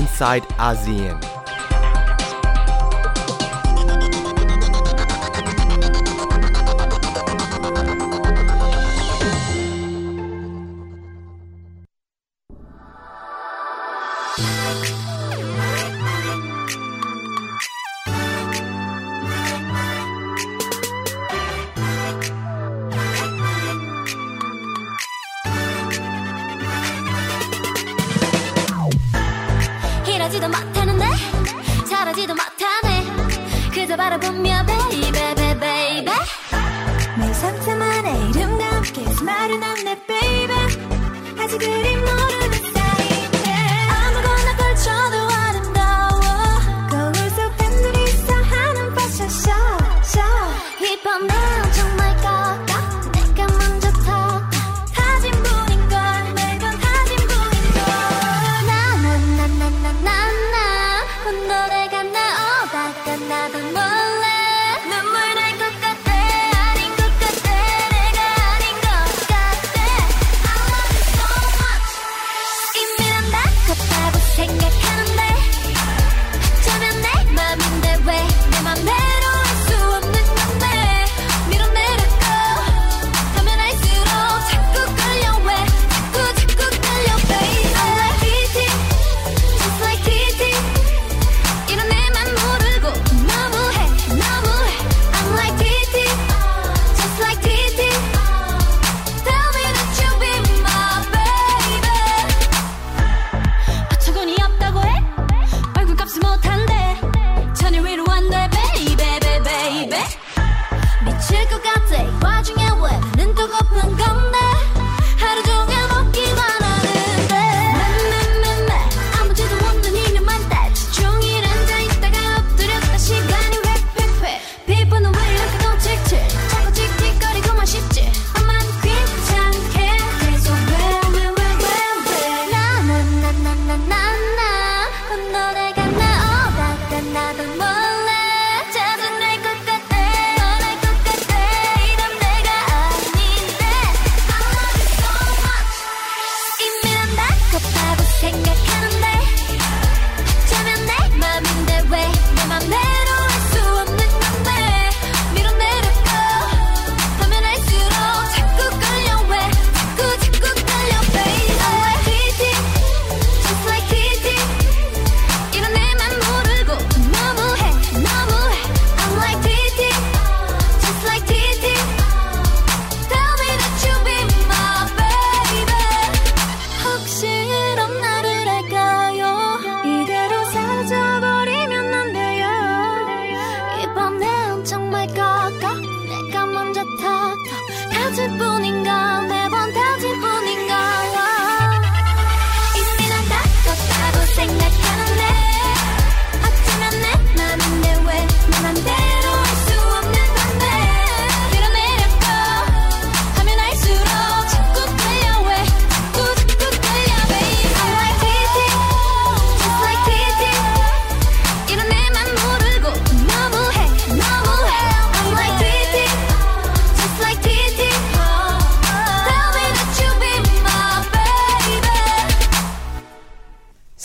inside ASEAN.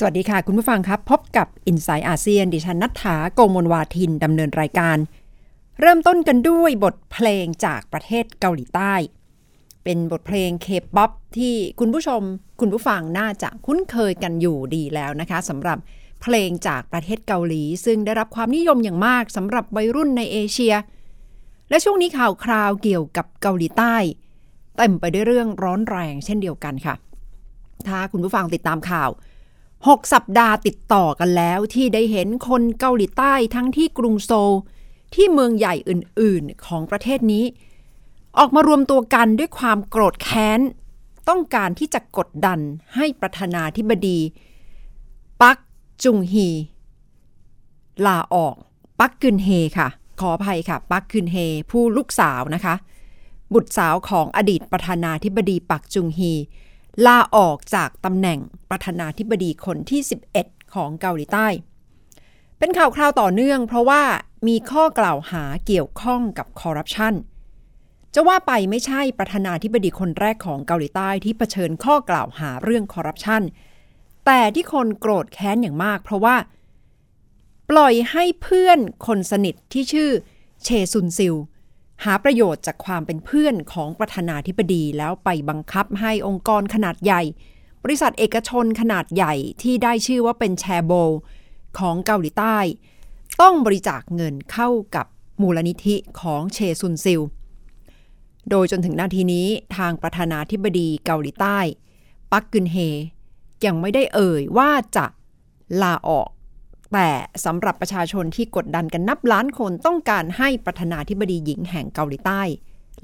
วัสดีค่ะ คุณผู้ฟังครับ พบกับ Insight อาเซียน ดิฉันณัฏฐาโกมลวาทินดำเนินรายการ เริ่มต้นกันด้วยบทเพลงจากประเทศเกาหลีใต้ เป็นบทเพลงเคป๊อปที่คุณผู้ชม คุณผู้ฟังน่าจะคุ้นเคยกันอยู่ดีแล้วนะคะสำหรับเพลงจากประเทศเกาหลี ซึ่งได้รับความนิยมอย่างมากสำหรับวัยรุ่นในเอเชีย และช่วงนี้ข่าวคราวเกี่ยวกับเกาหลีใต้เต็มไปด้วยเรื่องร้อนแรงเช่นเดียวกันค่ะ ถ้าคุณผู้ฟังติดตามข่าว 6 สัปดาห์ติดต่อกันแล้วที่ได้เห็นคนเกาหลีใต้ทั้งที่กรุงโซล ที่เมืองใหญ่อื่นๆ ของประเทศนี้ ออกมารวมตัวกันด้วยความโกรธแค้น ต้องการที่จะกดดันให้ประธานาธิบดี ปักจุงฮี ลาออก ปักกึนเฮค่ะ ขออภัยค่ะ ปักกึนเฮ ผู้ลูกสาวนะคะ บุตรสาวของอดีตประธานาธิบดีปักจุงฮี ลาออกจากตำแหน่งประธานาธิบดีคนที่ 11 ของเกาหลีใต้ เป็นข่าวคราวต่อเนื่อง เพราะว่ามีข้อกล่าวหาเกี่ยวข้องกับคอร์รัปชันจะว่าไปไม่ใช่ประธานาธิบดีคนแรกของเกาหลีใต้ที่เผชิญข้อกล่าวหาเรื่องคอร์รัปชันแต่ที่คนโกรธแค้นอย่างมาก เพราะว่า ปล่อยให้เพื่อนคนสนิทที่ชื่อเชซุนซิล หาประโยชน์จากความเป็นเพื่อนของประธานาธิบดีแล้วไปบังคับให้องค์กรขนาดใหญ่ บริษัทเอกชนขนาดใหญ่ที่ได้ชื่อว่าเป็นแชร์โบลของเกาหลีใต้ ต้องบริจาคเงินเข้ากับมูลนิธิของเชซุนซิล โดยจนถึงนาทีนี้ทางประธานาธิบดีเกาหลีใต้ ปักกึนเฮยังไม่ได้เอ่ยว่าจะลาออก แต่สำหรับประชาชนที่กดดันกันนับล้านคนต้องการให้ประธานาธิบดีหญิงแห่งเกาหลีใต้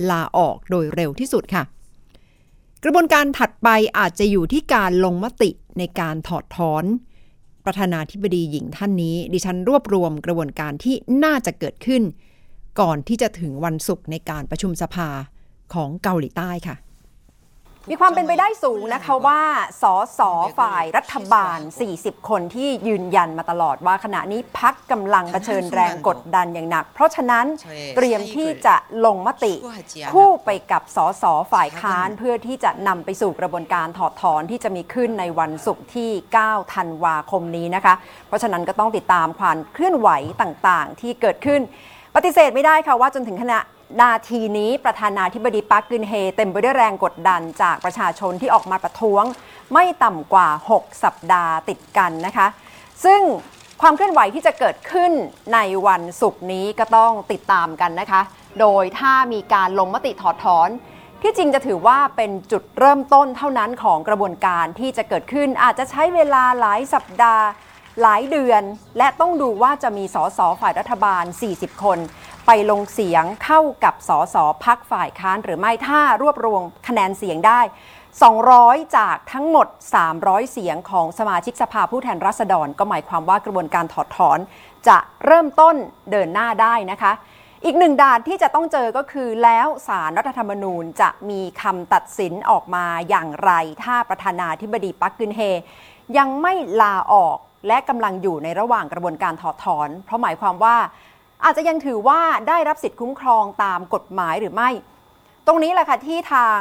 ลาออกโดยเร็วที่สุดค่ะ กระบวนการถัดไปอาจจะอยู่ที่การลงมติในการถอดถอนประธานาธิบดีหญิงท่านนี้ ดิฉันรวบรวมกระบวนการที่น่าจะเกิดขึ้น ก่อนที่จะถึงวันศุกร์ในการประชุมสภาของเกาหลีใต้ค่ะ มีความเป็นไปได้สูงนะคะว่าสสฝ่ายรัฐบาล 40 คนที่ยืนยันมาตลอดว่าขณะนี้พักกำลังเผชิญแรงกดดันอย่างหนัก เพราะฉะนั้นเตรียมที่จะลงมติคู่ไปกับสสฝ่ายค้านเพื่อที่จะนำไปสู่กระบวนการถอดถอนที่จะมีขึ้นในวันศุกร์ที่ 9 ธันวาคมนี้นะคะ เพราะฉะนั้นก็ต้องติดตามความเคลื่อนไหวต่างๆ ที่เกิดขึ้นปฏิเสธไม่ได้ค่ะว่าจนถึงขณะ นาทีนี้ประธานาธิบดีปักกึนเฮเต็มไปด้วยแรงกดดันจากประชาชนที่ออกมาประท้วง ไม่ต่ำกว่า 6 สัปดาห์ติดกันนะคะ ซึ่งความเคลื่อนไหวที่จะเกิดขึ้นในวันศุกร์นี้ก็ต้องติดตามกันนะคะ โดยถ้ามีการลงมติถอดถอน ที่จริงจะถือว่าเป็นจุดเริ่มต้นเท่านั้นของกระบวนการที่จะเกิดขึ้นอาจจะใช้เวลาหลายสัปดาห์หลายเดือน และต้องดูว่าจะมีสสฝ่ายรัฐบาล 40 คน ไปลงเสียงเข้ากับสสพักฝ่ายค้านหรือไม่ถ้ารวบรวมคะแนนเสียงได้ 200 จากทั้งหมด 300 เสียงของสมาชิกสภาผู้แทนราษฎร ก็หมายความว่ากระบวนการถอดถอน จะเริ่มต้นเดินหน้าได้นะคะอีกหนึ่งด่านที่จะต้องเจอก็คือแล้วสารรัฐธรรมนูญจะมีคำตัดสินออกมาอย่างไร ถ้าประธานาธิบดีปักกึนเฮ ยังไม่ลาออกและกำลังอยู่ในระหว่างกระบวนการถอดถอน เพราะหมายความว่า อาจจะยังถือว่าได้รับสิทธิคุ้มครองตามกฎหมายหรือไม่ ตรงนี้แหละค่ะที่ทาง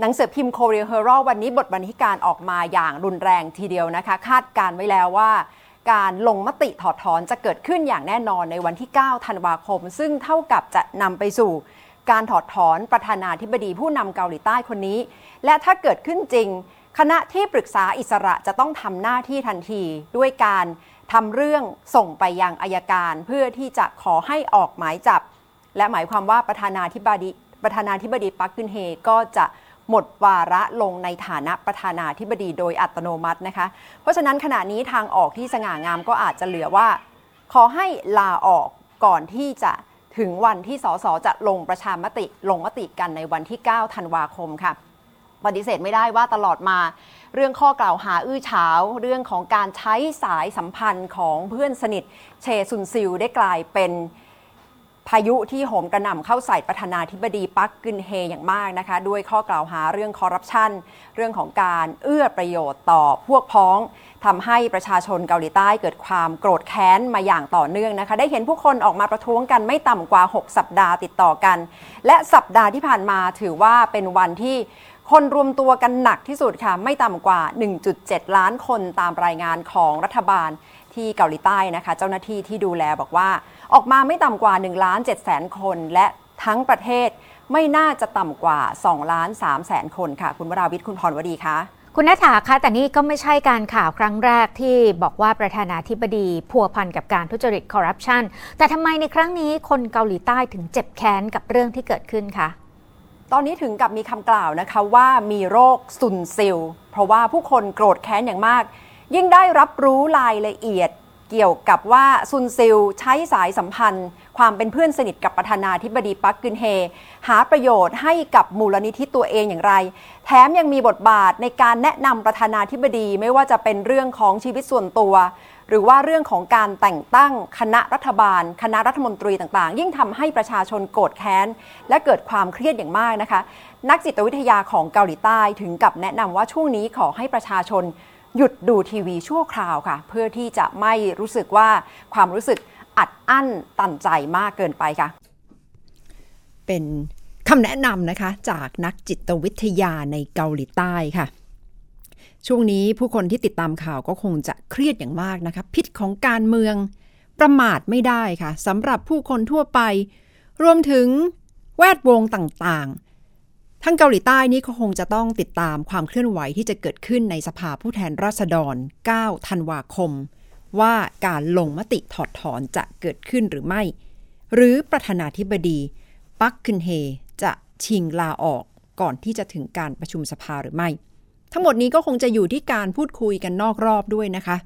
หนังสือพิมพ์ Korea Herald วันนี้บทบรรณาธิการออกมาอย่างรุนแรงทีเดียวนะคะ คาดการไว้แล้วว่า การลงมติถอดถอนจะเกิดขึ้นอย่างแน่นอนในวันที่ 9 ธันวาคม ซึ่งเท่ากับจะนำไปสู่การถอดถอนประธานาธิบดีผู้นำเกาหลีใต้คนนี้ และถ้าเกิดขึ้นจริง คณะที่ปรึกษาอิสระจะต้องทำหน้าที่ทันที ด้วยการ ทำเรื่องส่งไปยังอายการเพื่อที่จะขอให้ออกหมายจับ และหมายความว่าประธานาธิบดีประธานาธิบดีปักกึนเฮก็จะหมดวาระลงในฐานะประธานาธิบดีโดยอัตโนมัตินะคะ เพราะฉะนั้นขณะนี้ทางออกที่สง่างามก็อาจจะเหลือว่า ขอให้ลาออกก่อนที่จะถึงวันที่สสจะลงประชามติลงมติกันในวันที่ 9 ธันวาคมค่ะ ปฏิเสธไม่ได้ว่าตลอดมา เรื่องข้อกล่าวหาอื้อฉาว เรื่องของการใช้สายสัมพันธ์ของเพื่อนสนิทเชซุนซิลได้กลายเป็นพายุที่โหมกระหน่ำเข้าใส่ประธานาธิบดีปักกึนเฮอย่างมากนะคะ ด้วยข้อกล่าวหาเรื่องคอร์รัปชันเรื่องของการเอื้อประโยชน์ต่อพวกพ้องทำให้ประชาชนเกาหลีใต้เกิดความโกรธแค้นมาอย่างต่อเนื่องนะคะ ได้เห็นผู้คนออกมาประท้วงกันไม่ต่ำกว่า 6 สัปดาห์ติดต่อกัน และสัปดาห์ที่ผ่านมาถือว่าเป็นวันที่ คนรวมตัวกันหนักที่สุดค่ะ ไม่ต่ำกว่า 1.7 ล้านคนตามรายงานของรัฐบาลที่เกาหลีใต้นะคะ เจ้าหน้าที่ที่ดูแลบอกว่า ออกมาไม่ต่ำกว่า1ล้าน7แสนคน และทั้งประเทศไม่น่าจะต่ำกว่า2ล้าน3แสนคนค่ะ คุณวราวิทย์คุณพรวดีคะคุณนัฐาคะแต่นี่ก็ไม่ใช่การข่าวครั้งแรกที่บอกว่าประธานาธิบดีพัวพันกับการทุจริตคอร์รัปชันแต่ทำไมในครั้งนี้คนเกาหลีใต้ถึงเจ็บแค้นกับเรื่องที่เกิดขึ้นคะ ตอนนี้ถึงกับมีคำกล่าวนะคะว่ามีโรคซุนซิล เพราะว่าผู้คนโกรธแค้นอย่างมาก ยิ่งได้รับรู้รายละเอียดเกี่ยวกับว่าซุนซิลใช้สายสัมพันธ์ ความเป็นเพื่อนสนิทกับประธานาธิบดีปักกึนเฮ หาประโยชน์ให้กับมูลนิธิตัวเองอย่างไร แถมยังมีบทบาทในการแนะนำประธานาธิบดีไม่ว่าจะเป็นเรื่องของชีวิตส่วนตัว หรือว่าเรื่องของการแต่งตั้งคณะรัฐบาล คณะรัฐมนตรีต่างๆ ยิ่งทำให้ประชาชนโกรธแค้น และเกิดความเครียดอย่างมากนะคะ นักจิตวิทยาของเกาหลีใต้ถึงกับแนะนำว่าช่วงนี้ขอให้ประชาชนหยุดดูทีวีชั่วคราวค่ะ เพื่อที่จะไม่รู้สึกว่าความรู้สึกอัดอั้นตันใจมากเกินไปค่ะ เป็นคำแนะนำนะคะจากนักจิตวิทยาในเกาหลีใต้ค่ะ ช่วงนี้ผู้คนที่ติดตามข่าวก็คงจะเครียดอย่างมากนะคะพิษของการเมืองประมาทไม่ได้ค่ะสำหรับผู้คนทั่วไป รวมถึงแวดวงต่างๆ ทั้งเกาหลีใต้นี่ก็คงจะต้องติดตามความเคลื่อนไหวที่จะเกิดขึ้นในสภาผู้แทนราษฎร 9 ธันวาคม ว่าการลงมติถอดถอนจะเกิดขึ้นหรือไม่ หรือประธานาธิบดีปักคึนเฮจะชิงลาออกก่อนที่จะถึงการประชุมสภาหรือไม่ ทั้งหมดนี้ก็คงจะอยู่ที่การพูดคุยกันนอกรอบด้วยนะคะ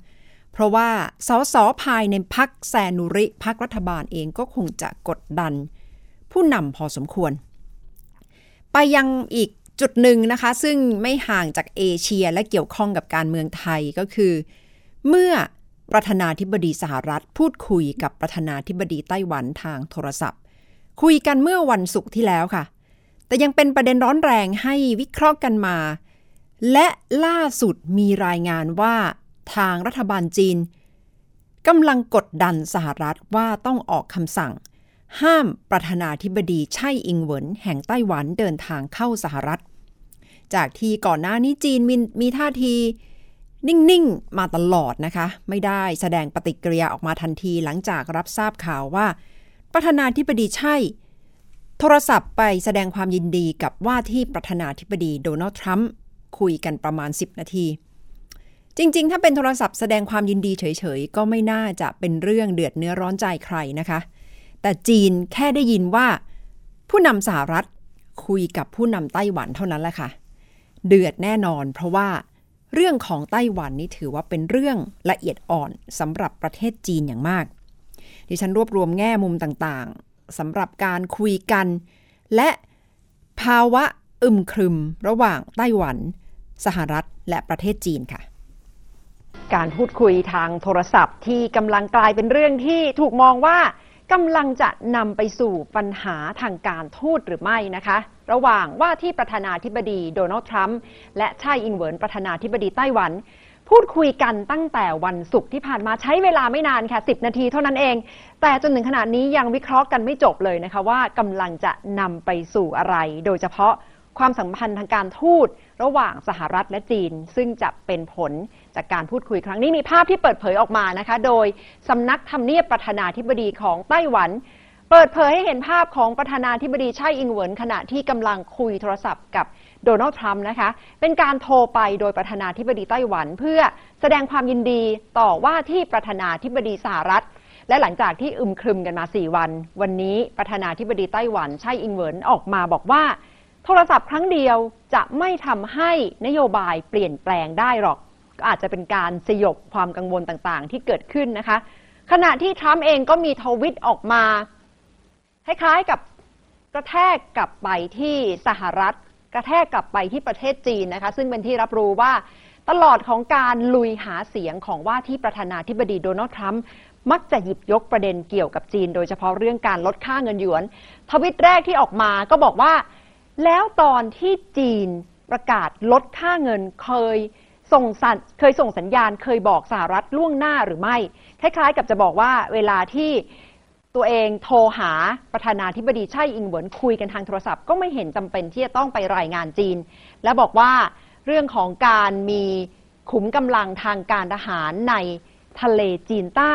เพราะว่าสสภายในพักแซนุริพักรัฐบาลเองก็คงจะกดดัน ผู้นำพอสมควร ไปยังอีกจุดหนึ่งนะคะ ซึ่งไม่ห่างจากเอเชียและเกี่ยวข้องกับการเมืองไทยก็คือ เมื่อประธานาธิบดีสหรัฐ พูดคุยกับประธานาธิบดีไต้หวันทางโทรศัพท์ คุยกันเมื่อวันศุกร์ที่แล้วค่ะ แต่ยังเป็นประเด็นร้อนแรงให้วิเคราะห์กันมา และล่าสุดมีรายงานว่าทางรัฐบาลจีนกำลังกดดันสหรัฐว่าต้องออกคำสั่ง ห้ามประธานาธิบดีไช่อิงเหวินแห่งไต้หวันเดินทางเข้าสหรัฐ จากที่ก่อนหน้านี้จีนมีมีท่าทีนิ่ง ๆ มาตลอดนะคะ ไม่ได้แสดงปฏิกิริยาออกมาทันทีหลังจากรับทราบข่าวว่า ประธานาธิบดีใช่โทรศัพท์ไปแสดงความยินดีกับว่าที่ประธานาธิบดีโดนัลด์ทรัมป์ คุยกันประมาณ 10 นาที จริง ๆ ถ้าเป็นโทรศัพท์แสดงความยินดีเฉย ๆ ก็ไม่น่าจะเป็นเรื่องเดือดเนื้อร้อนใจใครนะคะ แต่จีนแค่ได้ยินว่า ผู้นำสหรัฐคุยกับผู้นำไต้หวันเท่านั้นแหละค่ะ เดือดแน่นอน เพราะว่าเรื่องของไต้หวันนี่ถือว่าเป็นเรื่องละเอียดอ่อนสำหรับประเทศจีนอย่างมาก ดิฉันรวบรวมแง่มุมต่างๆสำหรับการคุยกัน และภาวะอึมครึมระหว่างไต้หวัน สหรัฐและประเทศจีนค่ะการพูดคุยทางโทรศัพท์ที่กำลังกลายเป็นเรื่องที่ถูกมองว่ากำลังจะนำไปสู่ปัญหาทางการทูตหรือไม่นะคะ ระหว่างว่าที่ประธานาธิบดีโดนัลด์ทรัมป์และไช่อิงเวินประธานาธิบดีไต้หวัน พูดคุยกันตั้งแต่วันศุกร์ที่ผ่านมาใช้เวลาไม่นานค่ะ 10 นาทีเท่านั้นเอง แต่จนถึงขณะนี้ยังวิเคราะห์กันไม่จบเลยนะคะว่ากำลังจะนำไปสู่อะไร โดยเฉพาะ ความสัมพันธ์ทางการทูตระหว่างสหรัฐและจีน ซึ่งจะเป็นผลจากการพูดคุยครั้งนี้มีภาพที่เปิดเผยออกมานะคะ โดยสำนักทำเนียบประธานาธิบดีของไต้หวัน เปิดเผยให้เห็นภาพของประธานาธิบดีไช่อิงเหวินขณะที่กำลังคุยโทรศัพท์กับโดนัลด์ทรัมป์นะคะ เป็นการโทรไปโดยประธานาธิบดีไต้หวัน เพื่อแสดงความยินดีต่อว่าที่ประธานาธิบดีสหรัฐ และหลังจากที่อึมครึมกันมา 4 วัน วันนี้ประธานาธิบดีไต้หวันไช่อิงเหวินออกมาบอกว่า โทรศัพท์ครั้งเดียวจะไม่ทำให้นโยบายเปลี่ยนแปลงได้หรอก ก็อาจจะเป็นการสยบความกังวลต่างๆ ที่เกิดขึ้นนะคะ ขณะที่ทรัมป์เองก็มีทวิตออกมาคล้ายๆกับกระแทกกลับไปที่สหรัฐ กระแทกกลับไปที่ประเทศจีนนะคะ ซึ่งเป็นที่รับรู้ว่าตลอดของการลุยหาเสียงของว่าที่ประธานาธิบดีโดนัลด์ทรัมป์มักจะหยิบยกประเด็นเกี่ยวกับจีน โดยเฉพาะเรื่องการลดค่าเงินหยวน ทวิตแรกที่ออกมาก็บอกว่า แล้วตอนที่จีนประกาศลดค่าเงินเคยส่งสัญเคยส่งสัญญาณ เคยบอกสหรัฐล่วงหน้าหรือไม่ คล้ายๆ กับจะบอกว่าเวลาที่ตัวเองโทรหาประธานาธิบดีไช่อิงเหวินคุยกันทางโทรศัพท์ ก็ไม่เห็นจำเป็นที่จะต้องไปรายงานจีน และบอกว่าเรื่องของการมีขุมกำลังทางการทหารในทะเลจีนใต้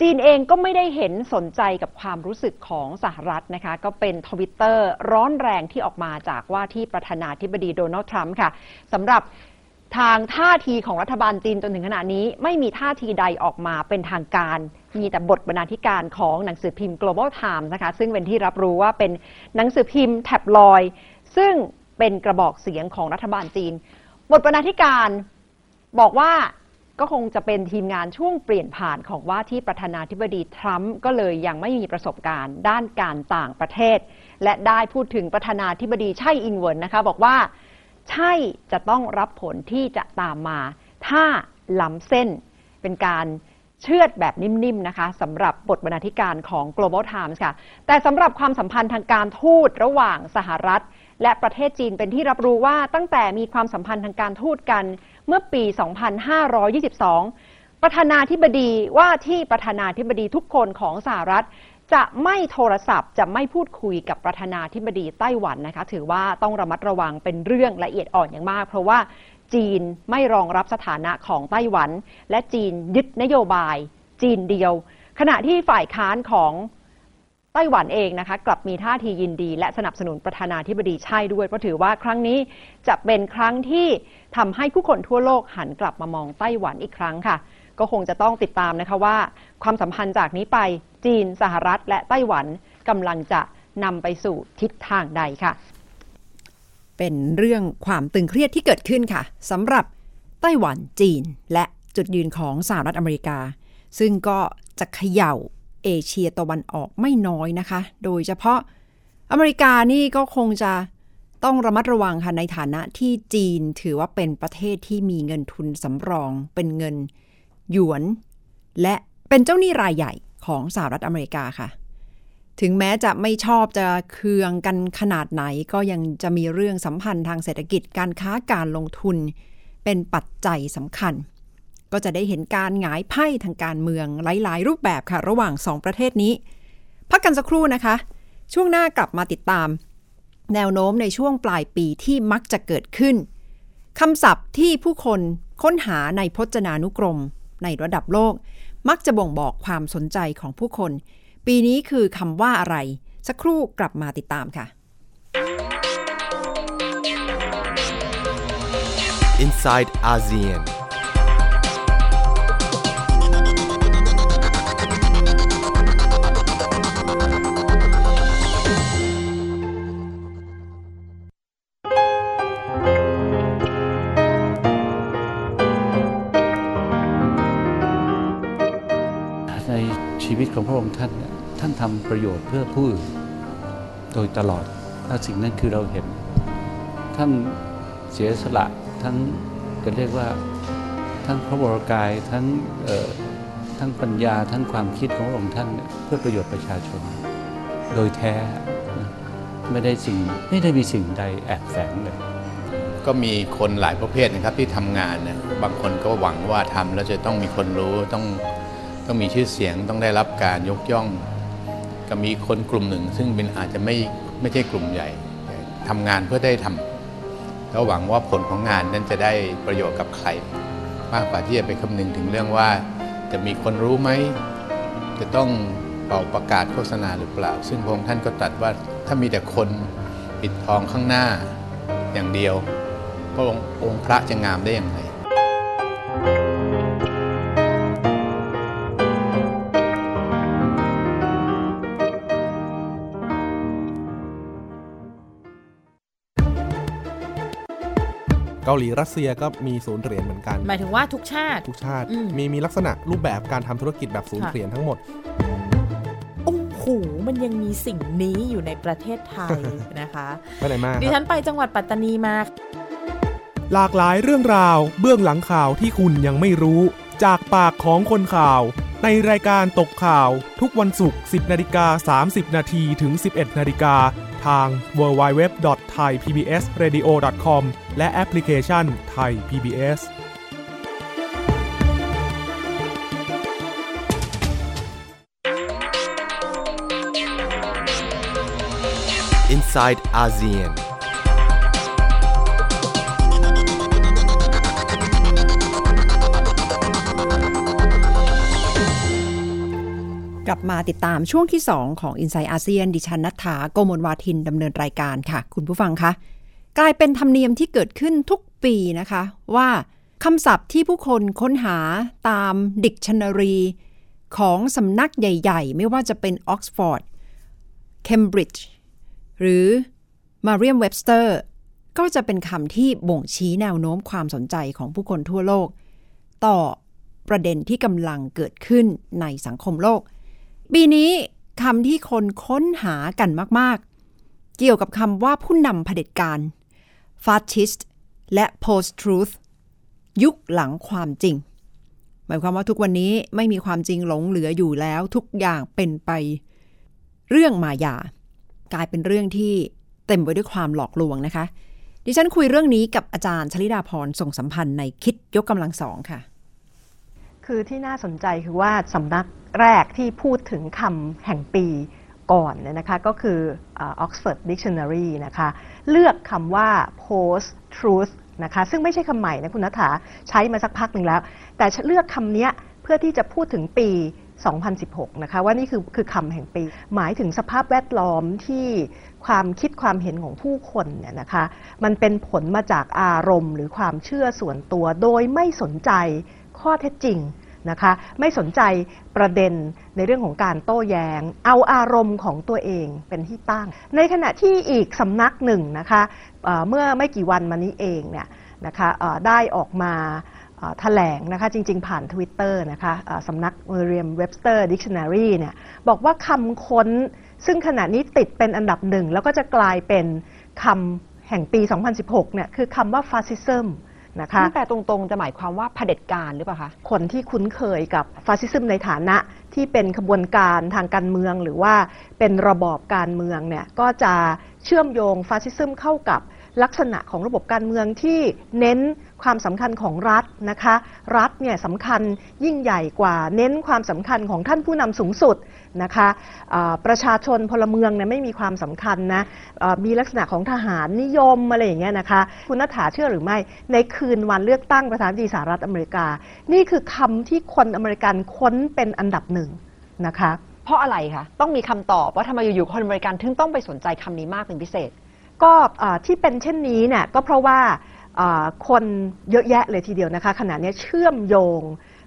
จีนเองก็ไม่ได้เห็นสนใจกับความรู้สึกของสหรัฐนะคะ ก็เป็นทวิตเตอร์ร้อนแรงที่ออกมาจากว่าที่ประธานาธิบดีโดนัลด์ทรัมป์ค่ะสำหรับทางท่าทีของรัฐบาลจีนจนถึงขณะนี้ ไม่มีท่าทีใดออกมาเป็นทางการ มีแต่บทบรรณาธิการของหนังสือพิมพ์ Global Times นะคะ ซึ่งเป็นที่รับรู้ว่าเป็นหนังสือพิมพ์แท็บลอยด์ซึ่งเป็นกระบอกเสียงของรัฐบาลจีน บทบรรณาธิการบอกว่า ก็คงจะเป็นทีมงานช่วงเปลี่ยนผ่านของว่าที่ประธานาธิบดีทรัมป์ก็เลยยังไม่มีประสบการณ์ด้านการต่างประเทศ และได้พูดถึงประธานาธิบดีไช่อิงเวินนะคะ บอกว่าใช่จะต้องรับผลที่จะตามมา ถ้าล้ำเส้นเป็นการเชื่อดแบบนิ่มๆนะคะสำหรับบทบรรณาธิการของ Global Times ค่ะ แต่สำหรับความสัมพันธ์ทางการทูตระหว่างสหรัฐ และประเทศจีนเป็นที่รับรู้ว่าตั้งแต่มีความสัมพันธ์ทางการทูตกัน เมื่อปี 2522 ประธานาธิบดีว่าที่ประธานาธิบดีทุกคนของสหรัฐ จะไม่โทรศัพท์จะไม่พูดคุยกับประธานาธิบดีไต้หวันนะคะ ถือว่าต้องระมัดระวังเป็นเรื่องละเอียดอ่อนอย่างมาก เพราะว่าจีนไม่รองรับสถานะของไต้หวัน และจีนยึดนโยบาย จีนเดียว ขณะที่ฝ่ายค้านของ ต้หวันเองนะคะ กลับมีท่าทียินดี และสนับสนุนประธานาธิบดีใช่ด้วยเพราะถือว่าครั้งนี้จะเป็นครั้งที่ทำให้ผู้คนทั่วโลกหันกลับมามองไต้หวันอีกครั้งค่ะ ก็คงจะต้องติดตามนะคะว่า ความสัมพันธ์จากนี้ไปจีน สหรัฐ และไต้หวันกำลังจะนำไปสู่ทิศทางใดค่ะ เป็นเรื่องความตึงเครียดที่เกิดขึ้นค่ะสำหรับไต้หวันจีน และจุดยืนของสหรัฐอเมริกา ซึ่งก็จะเขย่า เอเชียตะวันออกไม่น้อยนะคะ โดยเฉพาะอเมริกานี่ก็คงจะต้องระมัดระวังค่ะในฐานะที่จีนถือว่าเป็นประเทศที่มีเงินทุนสำรอง เป็นเงินหยวน และเป็นเจ้าหนี้รายใหญ่ของสหรัฐอเมริกาค่ะ ถึงแม้จะไม่ชอบจะเคืองกันขนาดไหนก็ยังจะมีเรื่องสัมพันธ์ทางเศรษฐกิจการค้าการลงทุน เป็นปัจจัยสำคัญ ก็จะได้เห็นการหงายไพ่ทางการเมืองหลาย ๆ รูปแบบค่ะ ระหว่างสองประเทศนี้ พักกันสักครู่นะคะ ช่วงหน้ากลับมาติดตาม แนวโน้มในช่วงปลายปีที่มักจะเกิดขึ้นคำศัพท์ที่ผู้คนค้นหาในพจนานุกรม ในระดับโลก มักจะบ่งบอกความสนใจของผู้คน ปีนี้คือคำว่าอะไร สักครู่กลับมาติดตามค่ะ inside ASEAN. วิตของพระองค์ท่านเนี่ยท่านทำประโยชน์เพื่อผู้อื่นโดยตลอดและสิ่งนั้นคือเราเห็น ท่านเสียสละทั้งก็เรียกว่าทั้งพระวรกายทั้งเอ่อทั้งปัญญาทั้งความคิดของพระองค์ท่านเพื่อประโยชน์ประชาชน โดยแท้ไม่ได้สิ่งไม่ได้มีสิ่งใดแอบแฝงเลยก็มีคนหลายประเภทนะครับที่ทำงานนะบางคนก็หวังว่าทำแล้วจะต้องมีคนรู้ต้อง ต้องมีชื่อเสียงต้องได้รับการยกย่อง ก็มีคนกลุ่มหนึ่ง ซึ่งเป็นอาจจะไม่ไม่ใช่กลุ่มใหญ่ทำงานเพื่อได้ทำแล้วหวังว่าผลของงานนั้นจะได้ประโยชน์กับใคร มากกว่าที่จะไปคำนึงถึงเรื่องว่า จะมีคนรู้ไหมจะต้องเป่าประกาศโฆษณาหรือเปล่า ซึ่งพระองค์ท่านก็ตรัสว่าถ้ามีแต่คนปิดทองข้างหน้าอย่างเดียวพระองค์องค์พระจะงามได้อย่างไร เกาหลีรัสเซียก็มีศูนย์เหรียญเหมือนกัน หมายถึงว่าทุกชาติ ทุกชาติ อืม มีมีลักษณะรูปแบบการทำธุรกิจแบบศูนย์ค่ะเหรียญทั้งหมด โอ้โหมันยังมีสิ่งนี้อยู่ในประเทศไทย นะคะไม่ไหนมากดิคฉัรับนไปจังหวัดปัตตานีมา หลากหลายเรื่องราว เบื้องหลังข่าวที่คุณยังไม่รู้ จากปากของคนข่าว ในรายการตกข่าว ทุกวันศุกร์ 10นาฬิกา30 นาทีถึง 11นาฬิกา ทาง www.thaipbsradio.com และแอปพลิเคชัน Thai PBS inside ASEAN. กลับมาติดตามช่วงที่ 2 ของ i n s i ซต์อาเซียนดิฉันนัฐาโกมลวาทินดำเนินรายการค่ะ คุณผู้ฟังคะกลายเป็นธรรมเนียมที่เกิดขึ้นทุกปีนะคะ ว่าคำศัพท์ที่ผู้คนค้นหาตามดิกชันนารี ของสำนักใหญ่ ๆ ไม่ว่าจะเป็น Oxford Cambridge หรือ Merriam-Webster ก็จะเป็นคำที่บ่งชี้แนวโน้มความสนใจของผู้คนทั่วโลก ต่อประเด็นที่กำลังเกิดขึ้นในสังคมโลก ปีนี้คำที่คนค้นหากันมาก ๆ เกี่ยวกับคำว่าผู้นำเผด็จการ fascist และ post truth ยุคหลังความจริง หมายความว่าทุกวันนี้ไม่มีความจริงหลงเหลืออยู่แล้วทุกอย่างเป็นไป เรื่องมายา กลายเป็นเรื่องที่เต็มไปด้วยความหลอกลวงนะคะ ดิฉันคุยเรื่องนี้กับอาจารย์ชลิดาพรส่งสัมพันธ์ในคิดยกกำลังสองค่ะ คือที่น่าสนใจคือว่าสำนักแรกที่พูดถึงคำแห่งปีก่อนเนี่ยนะคะก็คืออ่า Oxford Dictionary นะคะเลือกคำว่า post truth นะคะซึ่งไม่ใช่คำใหม่นะคุณนัฐาใช้มาสักพักหนึ่งแล้ว แต่เลือกคำนี้เพื่อที่จะพูดถึงปี 2016 นะคะว่านี่คือคือคำแห่งปี หมายถึงสภาพแวดล้อมที่ความคิดความเห็นของผู้คนเนี่ยนะคะมันเป็นผลมาจากอารมณ์ หรือความเชื่อส่วนตัวโดยไม่สนใจ ข้อเท็จจริงนะคะไม่สนใจประเด็นในเรื่องของการโต้แยง้ง เอาอารมณ์ของตัวเองเป็นที่ตั้ง ในขณะที่อีกสำนักหนึ่งนะคะเอ่อเมื่อไม่กี่วันมานี้เองเนี่ยนะคะได้ออกมาแถลงนะคะจริง ๆ ผ่าน Twitter นะคะสำนัก Merriam-Webster Dictionary เนี่ยบอกว่าคำค้นซึ่งขณะนี้ติดเป็นอันดับหนึ่ง แล้วก็จะกลายเป็นคำแห่งปี 2016เนี่ยคือคำว่า fascism นะคะนี่แปลตรงๆ จะหมายความว่าเผด็จการหรือเปล่าคะ คนที่คุ้นเคยกับ fascism ในฐานะที่เป็นขบวนการทางการเมือง หรือว่าเป็นระบอบการเมืองเนี่ยก็จะเชื่อมโยง fascism เข้ากับลักษณะของระบบการเมืองที่เน้น ความสำคัญของรัฐนะคะ รัฐเนี่ยสำคัญยิ่งใหญ่กว่าเน้นความสำคัญของท่านผู้นำสูงสุดนะคะอ่าประชาชนพลเมืองเนี่ยไม่มีความสำคัญนะอ่ามีลักษณะของทหารนิยมอะไรอย่างเงี้ยนะคะคุณนัฐาเชื่อหรือไม่ ในคืนวันเลือกตั้งประธานาธิบดีสหรัฐอเมริกา นี่คือคำที่คนอเมริกันค้นเป็นอันดับหนึ่งนะคะเพราะอะไรคะต้องมีคำตอบว่าทำไมอยู่ๆคนอเมริกันถึงต้องไปสนใจคำนี้มากเป็นพิเศษก็เอ่อที่เป็นเช่นนี้เนี่ยก็เพราะว่าเอ่อ คนเยอะแยะเลยทีเดียวนะคะ ขณะนี้เชื่อมโยง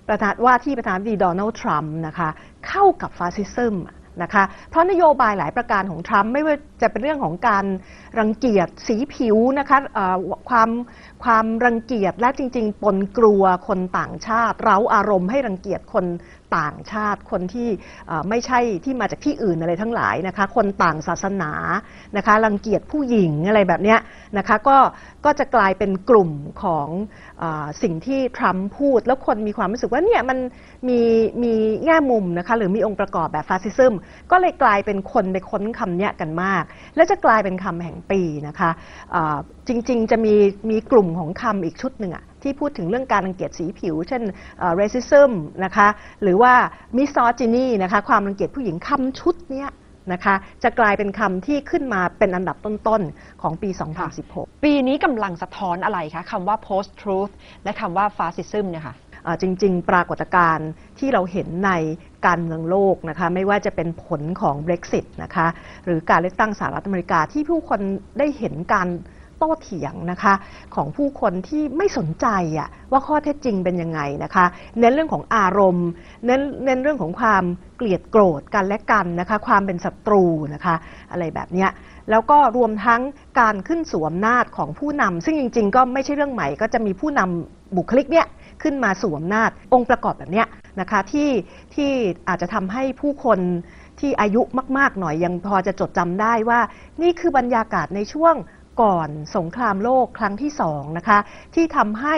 ประธานว่าที่ประธานาธิบดีโดนัลด์ทรัมป์นะคะเข้ากับฟาสซิซึมนะคะเพราะนโยบายหลายประการของทรัมป์ไม่ว่าจะเป็นเรื่องของการรังเกียจสีผิวนะคะความความรังเกียจและจริง ๆ ปนกลัวคนต่างชาติ เร้าอารมณ์ให้รังเกียจคน ต่างชาติ คนที่ไม่ใช่ที่มาจากที่อื่นอะไรทั้งหลายนะคะ คนต่างศาสนานะคะรังเกียจผู้หญิงอะไรแบบเนี้ยนะคะก็ก็จะกลายเป็นกลุ่มของอสิ่งที่ทรัมป์พูด แล้วคนมีความรู้สึกว่าเนี่ยมันมีมีแง่มุมนะคะหรือมีองค์ประกอบแบบฟาสซิซึมก็เลยกลายเป็นคนไปค้นคำเนี้ยกันมาก และจะกลายเป็นคำแห่งปีนะคะจริงๆจะมีมีกลุ่มของคำอีกชุดหนึ่งอะ ที่พูดถึงเรื่องการรังเกียจสีผิว เช่นเอ่อ racism นะคะหรือว่า misogyny นะคะความรังเกียจผู้หญิงคำชุดเนี้ยนะคะจะกลายเป็นคำที่ขึ้นมาเป็นอันดับต้นๆ ของปี 2016 ปีนี้กำลังสะท้อนอะไรคะคำว่า post truth และคำว่า fascism เนี่ยค่ะเอ่อจริง ๆ ปรากฏการณ์ที่เราเห็นในการเมืองโลกนะคะไม่ว่าจะเป็นผลของ Brexit นะคะหรือการเลือกตั้งสหรัฐอเมริกาที่ผู้คนได้เห็นการ โต้เถียงนะคะ ของผู้คนที่ไม่สนใจอะว่าข้อเท็จจริงเป็นยังไงนะคะเน้นเรื่องของอารมณ์เน้นเน้นเรื่องของความเกลียดโกรธกันและกันนะคะ ความเป็นศัตรูนะคะ อะไรแบบเนี้ยแล้วก็รวมทั้งการขึ้นสู่อำนาจของผู้นำซึ่งจริง ๆ ก็ไม่ใช่เรื่องใหม่ ก็จะมีผู้นำบุคลิกเนี่ยขึ้นมาสู่อำนาจองค์ประกอบแบบเนี้ยนะคะที่ที่อาจจะทำให้ผู้คนที่อายุมาก ๆ หน่อยยังพอจะจดจำได้ว่า นี่คือบรรยากาศในช่วง ก่อนสงครามโลกครั้งที่สองนะคะที่ทำให้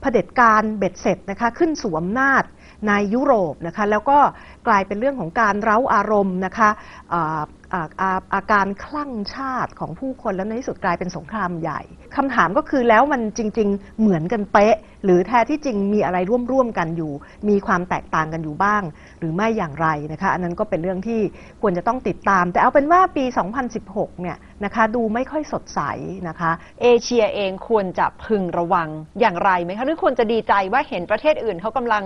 เผด็จการเบ็ดเสร็จนะคะขึ้นสู่อำนาจ ในยุโรปนะคะแล้วก็กลายเป็นเรื่องของการเร้าอารมณ์นะคะอาอ่าอาอาการคลั่งชาติของผู้คนแล้วในที่สุดกลายเป็นสงครามใหญ่คำถามก็คือแล้วมันจริง ๆ เหมือนกันเป๊ะ หรือแท้ที่จริงมีอะไรร่วมๆกันอยู่ มีความแตกต่างกันอยู่บ้าง หรือไม่อย่างไรนะคะ อันนั้นก็เป็นเรื่องที่ควรจะต้องติดตาม แต่เอาเป็นว่าปี 2016 เนี่ยนะคะดูไม่ค่อยสดใสนะคะ เอเชียเองควรจะพึงระวังอย่างไรไหมคะหรือควรจะดีใจว่าเห็นประเทศอื่นเขากำลัง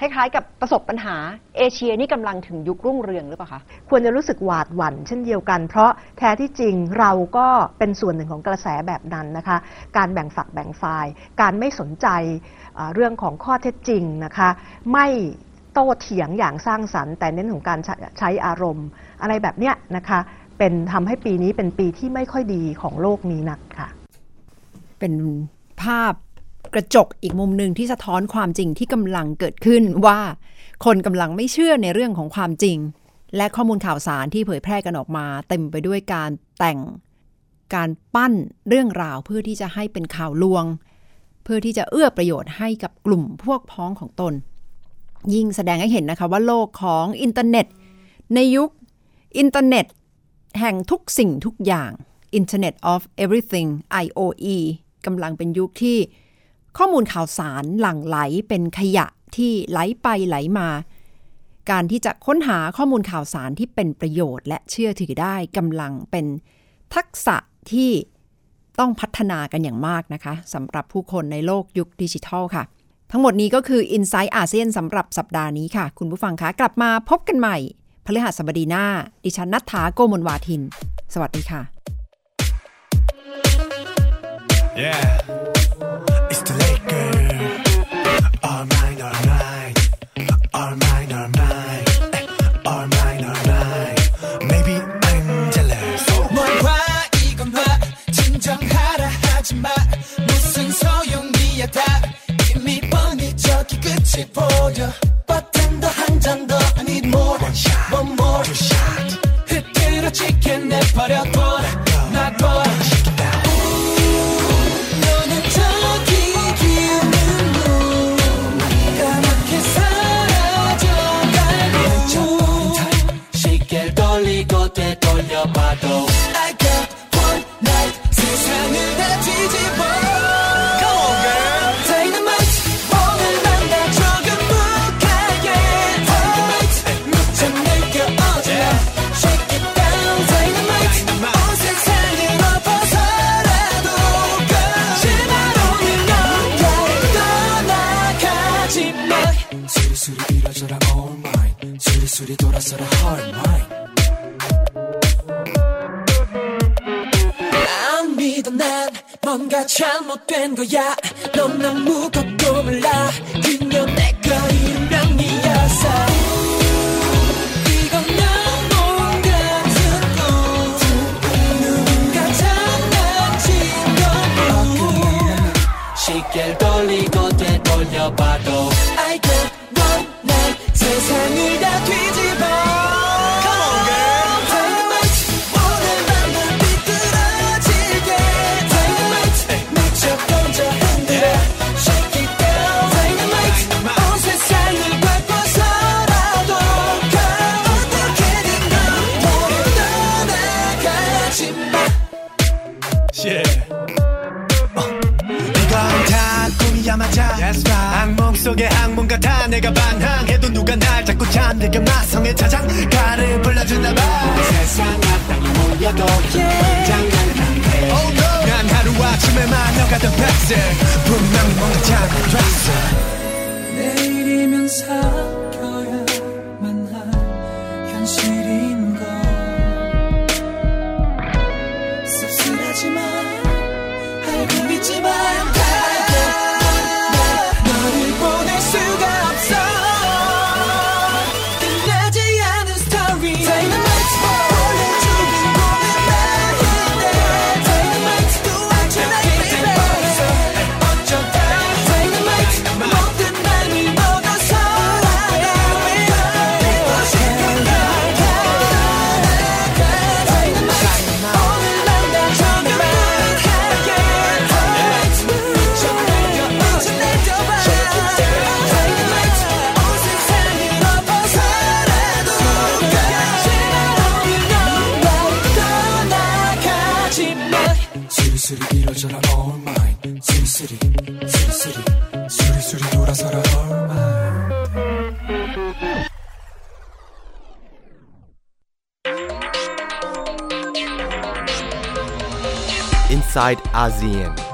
คล้ายๆ กับประสบปัญหาเอเชียนี่กำลังถึงยุครุ่งเรืองหรือเปล่าคะ ควรจะรู้สึกหวาดหวั่นเช่นเดียวกัน เพราะแท้ที่จริงเราก็เป็นส่วนหนึ่งของกระแสแบบนั้นนะคะ การแบ่งฝักแบ่งฝ่าย การไม่สนใจเอ่อเรื่องของข้อเท็จจริงนะคะ ไม่โต้เถียงอย่างสร้างสรรค์ แต่เน้นของการใช้ใช้อารมณ์ อะไรแบบเนี้ยนะคะ เป็นทำให้ปีนี้เป็นปีที่ไม่ค่อยดีของโลกนี้นักค่ะ เป็นภาพ กระจกอีกมุมหนึ่งที่สะท้อนความจริงที่กำลังเกิดขึ้นว่า คนกำลังไม่เชื่อในเรื่องของความจริง และข้อมูลข่าวสารที่เผยแพร่กันออกมา เต็มไปด้วยการแต่ง การปั้นเรื่องราวเพื่อที่จะให้เป็นข่าวลวง เพื่อที่จะเอื้อประโยชน์ให้กับกลุ่มพวกพ้องของตน ยิ่งแสดงให้เห็นนะคะว่าโลกของอินเทอร์เน็ต ในยุคอินเทอร์เน็ต แห่งทุกสิ่งทุกอย่าง Internet of Everything IOE กำลังเป็นยุคที่ ข้อมูลข่าวสารหลั่งไหลเป็นขยะที่ไหลไปไหลมา การที่จะค้นหาข้อมูลข่าวสารที่เป็นประโยชน์ และเชื่อถือได้กำลังเป็นทักษะที่ต้องพัฒนากันอย่างมากนะคะสำหรับผู้คนในโลกยุคดิจิทัลค่ะ ทั้งหมดนี้ก็คือ i n s i ซต์อาเซียนสำหรับสัปดาห์นี้ค่ะ คุณผู้ฟังคะกลับมาพบกันใหม่พฤหัสบดีหน้า ดิฉันนัฐธาโกมลวาทิน สวัสดีค่ะ Yeah, 잘못된 거야. 넌아 속의 악몽 같아. 내가 반항해도 누가 날 자꾸 잠들게 마성의 자장가를 불러주나 봐. 세상 악당이 모여도 장난감해 oh, no. 난 하루아침에 만나가던 백색. 분명 뭔가 잘못됐어. 내일이면 사 Inside ASEAN.